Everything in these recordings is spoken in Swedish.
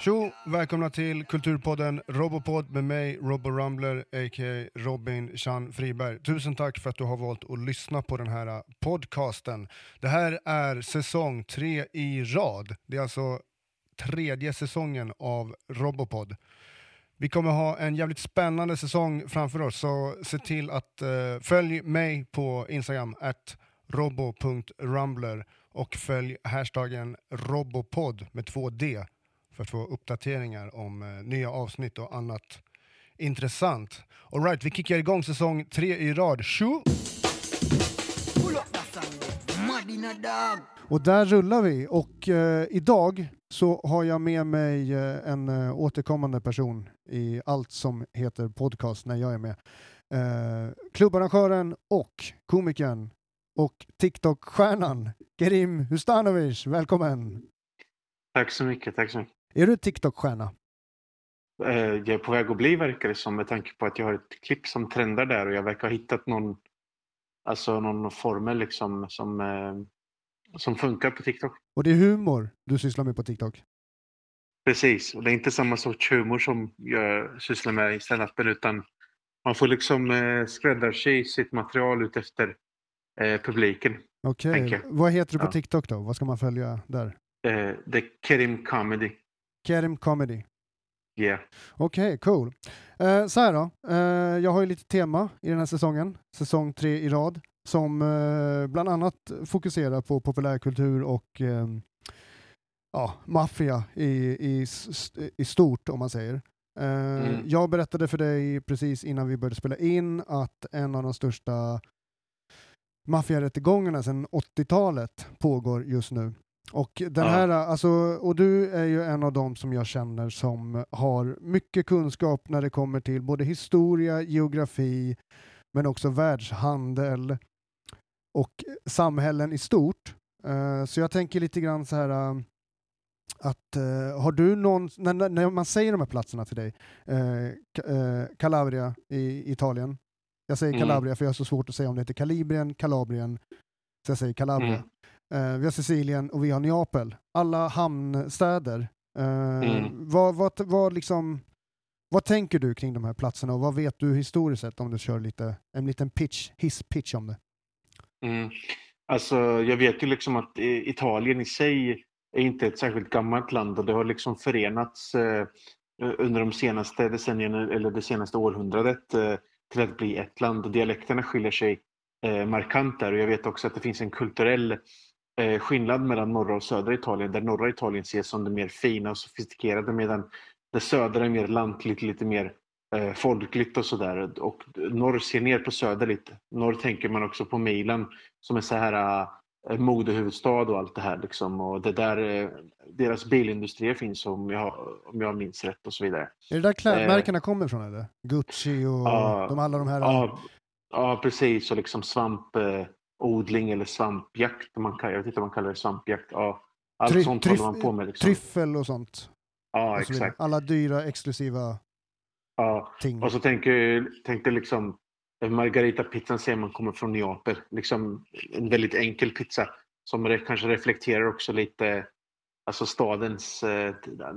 Tjo! Välkomna till Kulturpodden Robopod med mig, Robbo Rumbler, a.k.a. Robin Chan Friberg. Tusen tack för att du har valt att lyssna på den här äh, podcasten. Det här är säsong tre i rad. Det är alltså tredje säsongen av Robopod. Vi kommer ha en jävligt spännande säsong framför oss, så se till att uh, följ mig på Instagram, at robo.rumbler och följ hashtaggen robopod med två D för att få uppdateringar om eh, nya avsnitt och annat intressant. Alright, vi kickar igång säsong tre i rad. Tjo! Och där rullar vi och eh, idag så har jag med mig eh, en eh, återkommande person i allt som heter podcast när jag är med. Eh, klubbarrangören och komikern och TikTok-stjärnan Kerim Hustanovic, välkommen! Tack så mycket, tack så mycket. Är du TikTok-stjärna? Jag är på väg att bli verkar det som med tanke på att jag har ett klipp som trendar där och jag verkar ha hittat någon, alltså någon formel liksom som som funkar på TikTok. Och det är humor du sysslar med på TikTok? Precis, och det är inte samma sorts humor som jag sysslar med i standupen utan man får liksom eh, skräddarsy sitt material ut efter eh, publiken. Okej, okay. vad heter du på ja. TikTok då? Vad ska man följa där? Eh, det är Kerim Comedy. Kerim Comedy? Yeah. Okej, okay, cool. Eh, så här då, eh, jag har ju lite tema i den här säsongen, säsong tre i rad som eh, bland annat fokuserar på populärkultur och eh, ja, maffia i, i, i stort om man säger. Eh, mm. Jag berättade för dig precis innan vi började spela in att en av de största maffiarättegångarna sedan 80-talet pågår just nu. Och, den här, alltså, och du är ju en av dem som jag känner som har mycket kunskap när det kommer till både historia, geografi, men också världshandel och samhällen i stort. Uh, så jag tänker lite grann så här uh, att uh, har du någon, när, när, man säger de här platserna till dig, Calabria i Italien, jag säger mm. Calabria för jag har så svårt att säga om det heter Kalibrien, Kalabrien, så jag säger Calabria. Mm. Vi har Sicilien och vi har Neapel, alla hamnstäder. Mm. Vad, vad, vad, liksom, vad tänker du kring de här platserna och vad vet du historiskt sett om du kör lite, en liten pitch, hisspitch om det? Mm. Alltså, jag vet ju liksom att Italien i sig är inte ett särskilt gammalt land och det har liksom förenats eh, under de senaste decennierna eller det senaste århundradet eh, till att bli ett land och dialekterna skiljer sig eh, markant där och jag vet också att det finns en kulturell eh, skillnad mellan norra och södra Italien där norra Italien ses som det mer fina och sofistikerade medan det södra är mer lantligt, lite mer eh, folkligt och sådär. Och norr ser ner på söder lite. Norr tänker man också på Milan som är så här eh, modehuvudstad och allt det här. Liksom. Och det där, eh, deras bilindustrier finns om jag, om jag minns rätt och så vidare. Är det där klädmärkena eh, kommer ifrån eller? Gucci och ja, de, alla de här? Ja, ja precis. Och liksom svampodling eller svampjakt. Man kan, jag vet inte om man kallar det svampjakt. Ja, allt Try, sånt håller man på med. Liksom. Tryffel och sånt. Ja, exakt. Alla dyra exklusiva Ja, ting. och så tänker tänkte liksom Margarita-pizzan ser man kommer från Neapel. Liksom en väldigt enkel pizza som re kanske reflekterar också lite alltså stadens eh,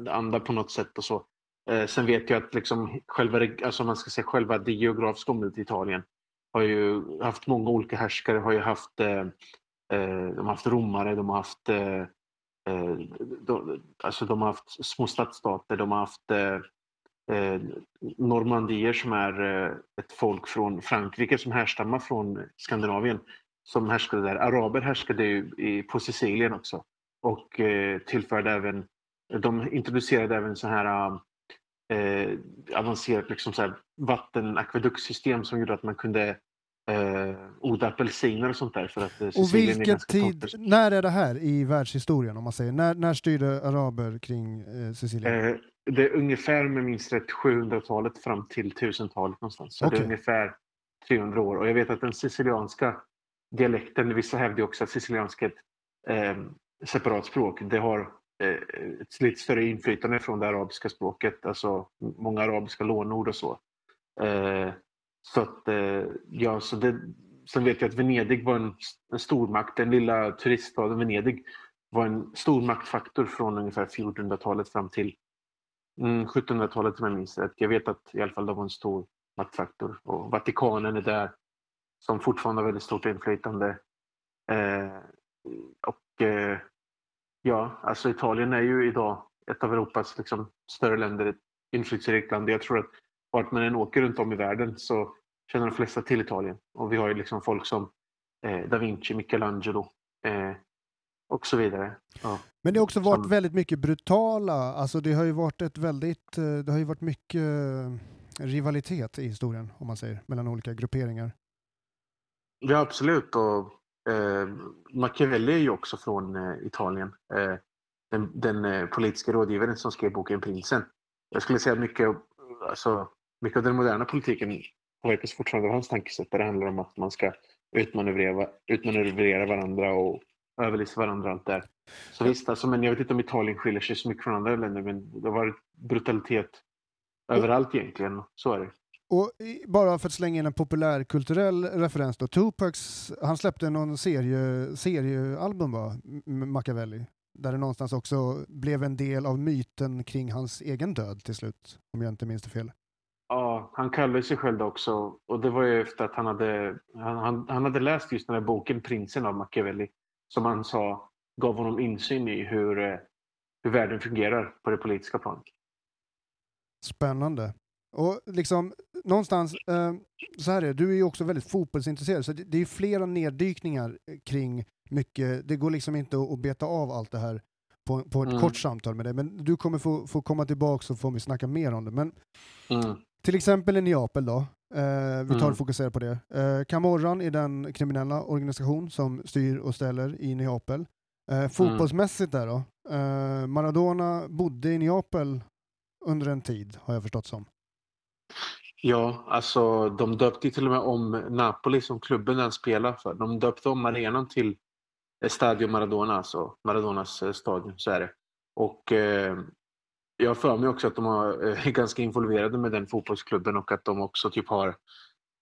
anda på något sätt och så. Eh, sen vet jag att liksom själva, alltså man ska säga, själva det geografiska området i Italien har ju haft många olika härskare, har ju haft, eh, eh de har haft romare, de har haft eh, eh, de, alltså de har haft små stadsstater, de har haft eh, eh normandier som är ett folk från Frankrike som härstammar från Skandinavien som härskade där. Araber härskade ju i, på Sicilien också och eh, tillförde även, de introducerade även så här eh, avancerat liksom så här vattenakveduktsystem som gjorde att man kunde eh, odla apelsiner och sånt där. För att, eh, och vilken tid, torrt. när är det här i världshistorien om man säger? När, när styrde araber kring eh, Sicilien? Eh, det är ungefär, med minst rätt, 700-talet fram till 1000-talet någonstans. Så okay. det är ungefär 300 år. Och jag vet att den sicilianska dialekten, vissa hävdar också att sicilianska är ett eh, separat språk. Det har Eh, ett lite större inflytande från det arabiska språket, alltså många arabiska lånord och så. Eh, så att, eh, ja, så det, sen vet jag att Venedig var en, en stormakt, den lilla turiststaden Venedig var en stormaktfaktor från ungefär 1400-talet fram till mm, 1700-talet om jag minns rätt. Jag vet att i alla fall det var en stor maktfaktor. Och Vatikanen är där som fortfarande har väldigt stort inflytande. Eh, och eh, ja, alltså Italien är ju idag ett av Europas liksom, större länder, ett inflytelserikt land. Jag tror att vart man än åker runt om i världen så känner de flesta till Italien. Och vi har ju liksom folk som eh, Da Vinci, Michelangelo eh, och så vidare. Ja. Men det har också varit väldigt mycket brutala, alltså det har ju varit ett väldigt, eh, det har ju varit mycket eh, rivalitet i historien, om man säger, mellan olika grupperingar. Ja, absolut. Och, eh, Machiavelli är ju också från eh, Italien. Eh, den, den eh, politiska rådgivaren som skrev boken Prinsen. Jag skulle säga mycket, alltså, mycket av den moderna politiken påverkas fortfarande av hans tankesätt. Där det handlar om att man ska utmanövrera, utmanövrera varandra och överlista varandra allt där. Så visst, alltså, men jag vet inte om Italien skiljer sig så mycket från andra länder men det har varit brutalitet överallt egentligen. Så är det. Och bara för att slänga in en populärkulturell referens då, Tupacs, han släppte någon serie, seriealbum va, Machiavelli, där det någonstans också blev en del av myten kring hans egen död till slut, om jag inte minns det fel. Ja, han kallade sig själv också. Och det var ju efter att han hade, han, han hade läst just den här boken Prinsen av Machiavelli. Som han sa gav honom insyn i hur, eh, hur världen fungerar på det politiska planet. Spännande. Och liksom någonstans, eh, så här är det, du är ju också väldigt fotbollsintresserad, så det, det är flera neddykningar kring mycket, det går liksom inte att, att beta av allt det här på, på ett mm. kort samtal med dig, men du kommer få, få komma tillbaka så får vi snacka mer om det. Men mm. till exempel i Neapel då, eh, vi tar och mm. fokuserar på det. Eh, Camorran är den kriminella organisation som styr och ställer i Neapel. Eh, mm. fotbollsmässigt där då, eh, Maradona bodde i Neapel under en tid, har jag förstått som. Ja, alltså de döpte till och med om Napoli som klubben den spelar för. De döpte om arenan till eh, Stadio Maradona, alltså Maradonas eh, stadion. Så är det. Och eh, jag har för mig också att de är eh, ganska involverade med den fotbollsklubben och att de också typ har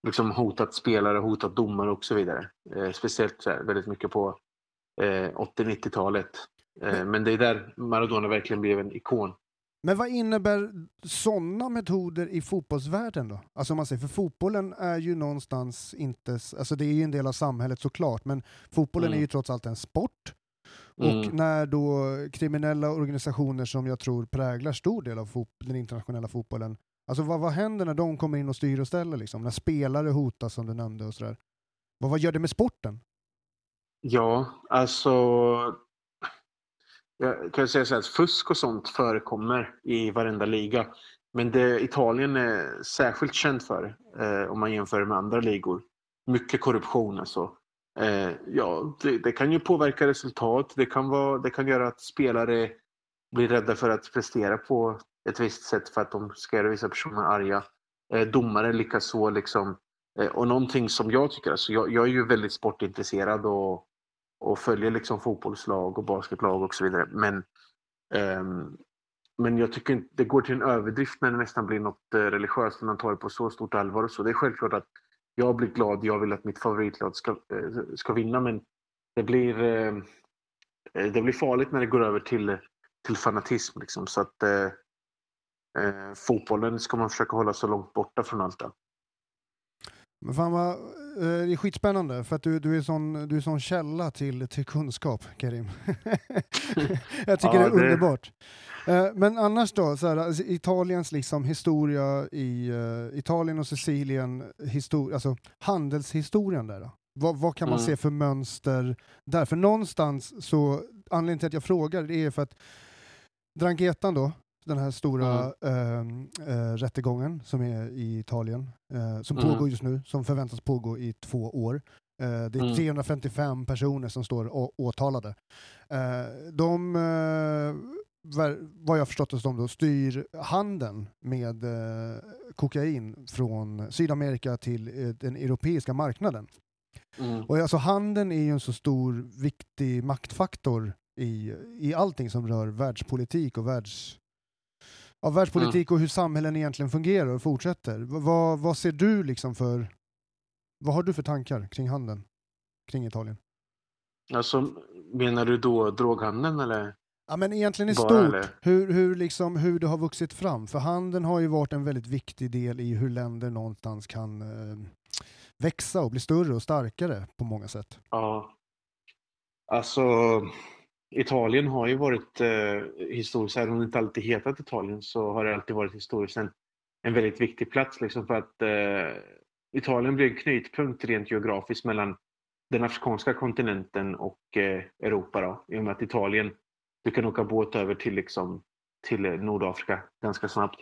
liksom hotat spelare, hotat domare och så vidare. Eh, speciellt så här, väldigt mycket på eh, 80-90-talet. Eh, men det är där Maradona verkligen blev en ikon. Men vad innebär sådana metoder i fotbollsvärlden då? Alltså man säger, för fotbollen är ju någonstans inte, alltså det är ju en del av samhället såklart, men fotbollen mm. är ju trots allt en sport. Mm. Och när då kriminella organisationer som jag tror präglar stor del av den internationella fotbollen, alltså vad, vad händer när de kommer in och styr och ställer liksom? När spelare hotas som du nämnde och sådär. Vad, vad gör det med sporten? Ja, alltså jag kan säga så här, fusk och sånt förekommer i varenda liga. Men det Italien är särskilt känt för, eh, om man jämför med andra ligor, mycket korruption alltså. Eh, ja, det, det, kan ju påverka resultat. Det kan, vara, det kan göra att spelare blir rädda för att prestera på ett visst sätt för att de ska göra vissa personer arga. Eh, domare likaså. Liksom. Eh, och någonting som jag tycker, alltså jag, jag är ju väldigt sportintresserad och och följer liksom fotbollslag och basketlag och så vidare. Men, um, men jag tycker inte det går till en överdrift när det nästan blir något eh, religiöst när man tar det på så stort allvar. Och så. Det är självklart att jag blir glad, jag vill att mitt favoritlag ska, eh, ska vinna men det blir, ehm, eh, det blir farligt när det går över till, till fanatism. Liksom. Så att fotbollen ska man försöka hålla så långt borta från allt det. Men fan vad, eh, det är skitspännande för att du, du, är sån, du är sån källa till, till kunskap, Karim. jag tycker ja, det är det... underbart. Eh, men annars då, så här, alltså, Italiens liksom historia i uh, Italien och Sicilien, histor alltså handelshistorien där då? Vad, vad kan man mm. se för mönster där? För någonstans så, anledningen till att jag frågar det är för att Drangetan då, den här stora mm. äh, rättegången som är i Italien, äh, som mm. pågår just nu, som förväntas pågå i två år. Äh, det är mm. 355 personer som står åtalade. de, vad jag förstått det som, då, styr handeln med kokain från Sydamerika till den europeiska marknaden. Mm. Och alltså handeln är ju en så stor, viktig maktfaktor i, i allting som rör världspolitik och världs av världspolitik mm. och hur samhällen egentligen fungerar och fortsätter. Vad, vad ser du liksom för, vad har du för tankar kring handeln, kring Italien? Alltså, menar du då droghandeln eller? Ja, men egentligen i stort, hur, hur, liksom, hur det har vuxit fram. För handeln har ju varit en väldigt viktig del i hur länder någonstans kan eh, växa och bli större och starkare på många sätt. Ja. Alltså, Italien har ju varit eh, historiskt, även om det inte alltid hetat Italien, så har det alltid varit historiskt en, en väldigt viktig plats. Liksom, för att eh, Italien blev en knutpunkt rent geografiskt mellan den afrikanska kontinenten och eh, Europa. Då, I och med att Italien, du kan åka båt över till, liksom, till eh, Nordafrika ganska snabbt.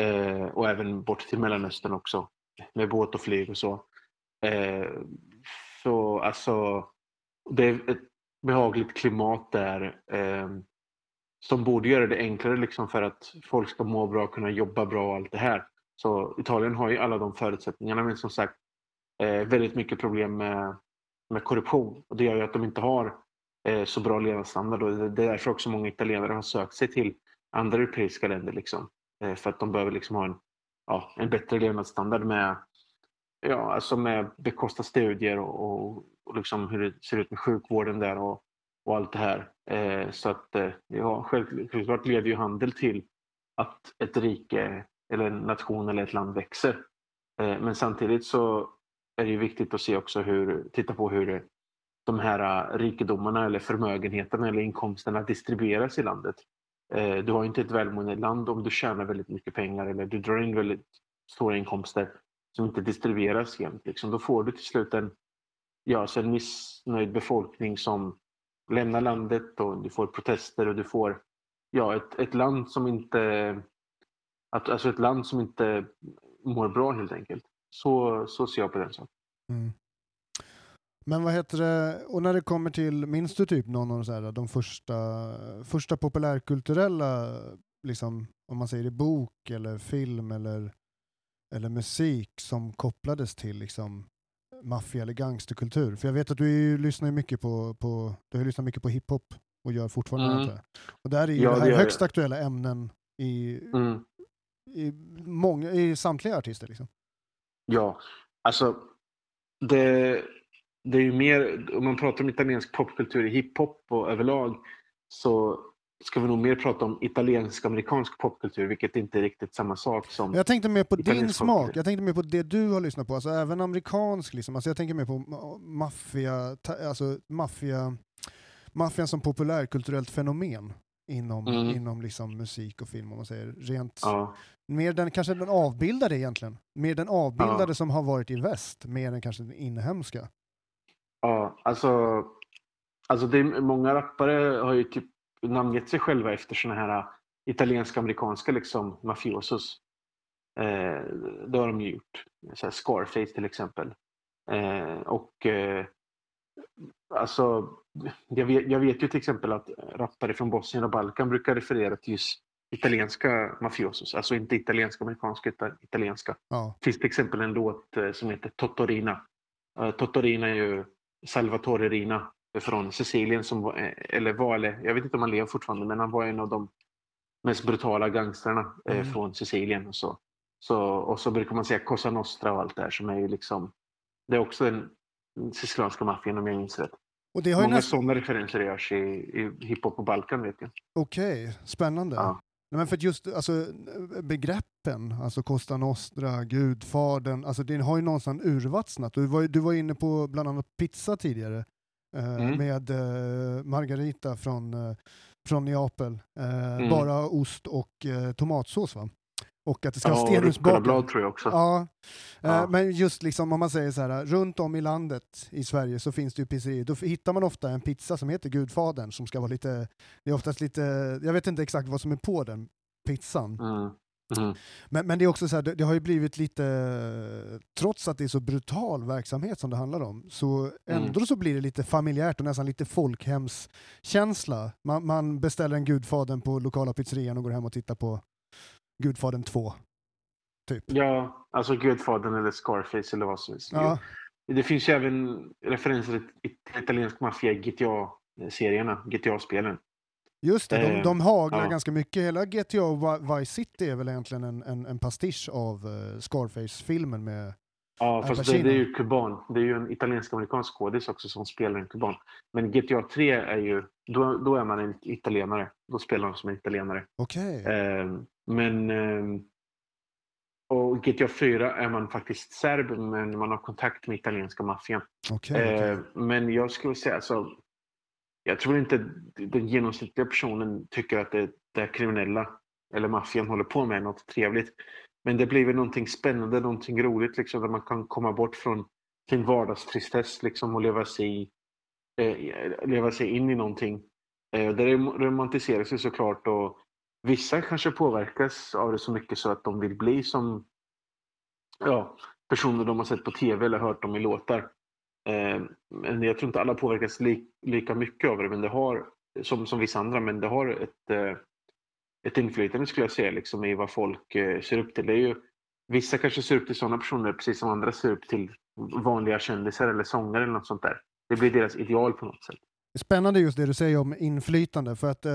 Eh, och även bort till Mellanöstern också. Med båt och flyg och så. Eh, så alltså, det är ett behagligt klimat där eh, som borde göra det enklare liksom för att folk ska må bra, kunna jobba bra och allt det här. Så Italien har ju alla de förutsättningarna men som sagt eh, väldigt mycket problem med, med korruption och det gör ju att de inte har eh, så bra levnadsstandard och det är därför också många italienare har sökt sig till andra europeiska länder liksom. Eh, för att de behöver liksom ha en, ja, en bättre levnadsstandard med, ja, alltså med bekosta studier och, och, och liksom hur det ser ut med sjukvården där och, och allt det här. Eh, så att eh, ja, självklart leder ju handel till att ett rike eller en nation eller ett land växer. Eh, men samtidigt så är det ju viktigt att se också hur, titta på hur de här eh, rikedomarna eller förmögenheterna eller inkomsterna distribueras i landet. Eh, du har inte ett välmående land om du tjänar väldigt mycket pengar eller du drar in väldigt stora inkomster som inte distribueras jämt. Liksom. Då får du till slut en, ja, så en missnöjd befolkning som lämnar landet och du får protester och du får ja, ett, ett land som inte att, alltså ett land som inte mår bra helt enkelt. Så, så ser jag på den saken. Mm. Men vad heter det, och när det kommer till, minns du typ någon av så här, de första, första populärkulturella, liksom, om man säger det, bok eller film eller, eller musik som kopplades till liksom maffia eller gangsterkultur? För jag vet att du ju lyssnar mycket på, på, du har lyssnat mycket på hiphop och gör fortfarande mm. det. Och där är ju ja, det här det högst aktuella ämnen i, mm i, många, i samtliga artister. Liksom. Ja, alltså det, det är ju mer, om man pratar om italiensk popkultur i hiphop och överlag så ska vi nog mer prata om italiensk-amerikansk popkultur, vilket inte är riktigt samma sak som... Jag tänkte mer på din smak, jag tänkte mer på det du har lyssnat på, alltså även amerikansk liksom. Alltså jag tänker mer på maffia, alltså maffia, maffian som populärkulturellt fenomen inom, mm. inom liksom musik och film om man säger. Rent, ja. Mer den, kanske den avbildade egentligen. Mer den avbildade ja. som har varit i väst, mer än kanske den inhemska. Ja, alltså, alltså det är, många rappare har ju typ namngett sig själva efter såna här äh, italienska amerikanska liksom mafiosos. Eh, det har de ju gjort. Så Scarface till exempel. Eh, och eh, alltså, jag vet, jag vet ju till exempel att rappare från Bosnien och Balkan brukar referera till just italienska mafiosos, alltså inte italienska amerikanska utan italienska. Ja. Det finns till exempel en låt eh, som heter Totorina. Uh, Totorina är ju Salvatore Rina från Sicilien som var, eh, eller var, eller jag vet inte om han lever fortfarande, men han var en av de mest brutala gangstrarna mm. eh, från Sicilien och så. så. Och så brukar man säga Cosa Nostra och allt det här som är ju liksom, det är också den sicilianska maffian om jag minns rätt. Och det har Många näst... sådana referenser görs i, i hiphop på Balkan vet jag. Okej, okay. spännande. Ja. Nej, men för just alltså, begreppen, alltså Costa Nostra, Gudfadern, alltså det har ju någonstans urvattnat. Du var, du var inne på bland annat pizza tidigare mm. med eh, Margarita från, eh, från Neapel. Eh, mm. Bara ost och eh, tomatsås va? Och att det ska ja, vara stenugnsbakat. tror jag också. Ja. Eh, ja. men just liksom om man säger så här, runt om i landet i Sverige så finns det ju pizzerior. Då hittar man ofta en pizza som heter Gudfadern som ska vara lite, det är oftast lite, jag vet inte exakt vad som är på den pizzan. Mm. Mm. Men, men det är också så här, det, det, har ju blivit lite, trots att det är så brutal verksamhet som det handlar om, så ändå mm. så blir det lite familjärt och nästan lite folkhemskänsla. Man, man beställer en Gudfadern på lokala pizzerian och går hem och tittar på Gudfadern 2. Typ. Ja, alltså Gudfadern eller Scarface eller vad som helst. Ja. Det finns ju även referenser till italiensk maffia i GTA-serierna, GTA-spelen. Just det, de, eh, de haglar ja. ganska mycket. Hela GTA Vice City är väl egentligen en, en, en pastisch av uh, Scarface-filmen med Ja, fast det, det, är ju kuban. Det är ju en italiensk-amerikansk skådis också som spelar en kuban. Men GTA 3 är ju, då, då är man en italienare. Då spelar man som en italienare. Okej. Okay. Eh, men eh, och GTA 4 är man faktiskt serb men man har kontakt med italienska maffian. Okay, okay. eh, men jag skulle säga alltså, jag tror inte den genomsnittliga personen tycker att det, det kriminella eller maffian håller på med något trevligt. Men det blir väl någonting spännande, någonting roligt liksom, där man kan komma bort från sin vardagstristess liksom, och leva sig, eh, leva sig in i någonting. Eh, det romantiseras ju såklart och vissa kanske påverkas av det så mycket så att de vill bli som ja, personer de har sett på tv eller hört om i låtar. Eh, men jag tror inte alla påverkas li lika mycket av det, men det har, som, som vissa andra, men det har ett, eh, ett inflytande skulle jag säga liksom, i vad folk eh, ser upp till. Det är ju, vissa kanske ser upp till sådana personer precis som andra ser upp till vanliga kändisar eller sångare eller något sånt där. Det blir deras ideal på något sätt. Spännande just det du säger om inflytande, för att eh,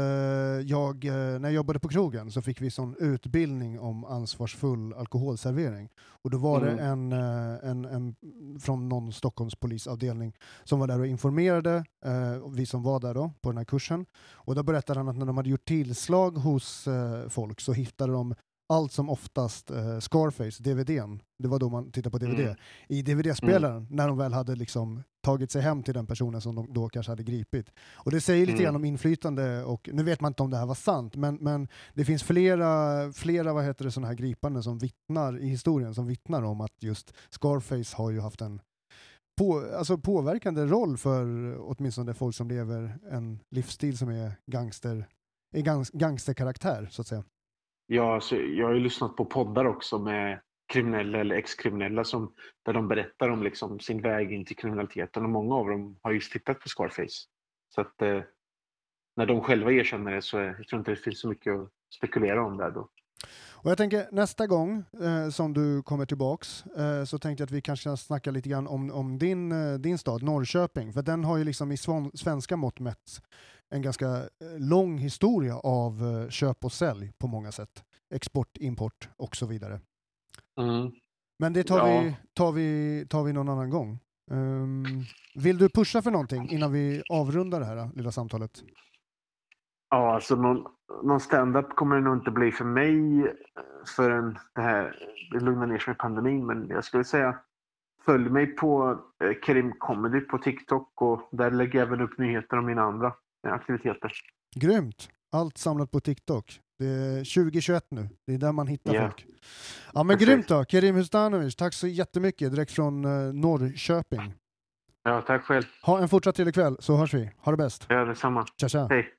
jag, eh, när jag jobbade på krogen så fick vi sån utbildning om ansvarsfull alkoholservering. Och då var mm. det en, eh, en, en, från någon Stockholmspolisavdelning som var där och informerade, eh, vi som var där då på den här kursen. Och då berättade han att när de hade gjort tillslag hos eh, folk så hittade de allt som oftast uh, Scarface, DVDn, det var då man tittade på DVD, mm. i DVD-spelaren mm. när de väl hade liksom tagit sig hem till den personen som de då kanske hade gripit. Och det säger lite mm. grann om inflytande och nu vet man inte om det här var sant, men, men det finns flera, flera vad heter det, sådana här gripanden som vittnar i historien som vittnar om att just Scarface har ju haft en på, alltså påverkande roll för åtminstone folk som lever en livsstil som är gangster, är gangsterkaraktär så att säga. Ja, alltså, jag har ju lyssnat på poddar också med kriminella eller ex-kriminella som, där de berättar om liksom sin väg in till kriminaliteten och många av dem har just tittat på Scarface. Så att eh, när de själva erkänner det så är, jag tror inte det finns så mycket att spekulera om där då. Och jag tänker nästa gång eh, som du kommer tillbaks eh, så tänkte jag att vi kanske kan snacka lite grann om, om din, eh, din stad, Norrköping, för den har ju liksom i svenska mått mätt en ganska eh, lång historia av eh, köp och sälj på många sätt. Export, import och så vidare. Mm. Men det tar, ja. vi, tar, vi, tar vi någon annan gång. Um, vill du pusha för någonting innan vi avrundar det här eh, lilla samtalet? Ja, alltså någon, någon stand-up kommer det nog inte bli för mig förrän det här det lugnar ner sig med pandemin. Men jag skulle säga följ mig på Kerim Comedy på TikTok och där lägger jag även upp nyheter om mina andra aktiviteter. Grymt! Allt samlat på TikTok. Det är 2021 nu, det är där man hittar yeah. folk. Ja men Precis. grymt då, Kerim Hustanovic, tack så jättemycket direkt från uh, Norrköping. Ja, tack själv. Ha en fortsatt trevlig kväll så hörs vi. Ha det bäst. Ja, detsamma. Tja, tja. Hej.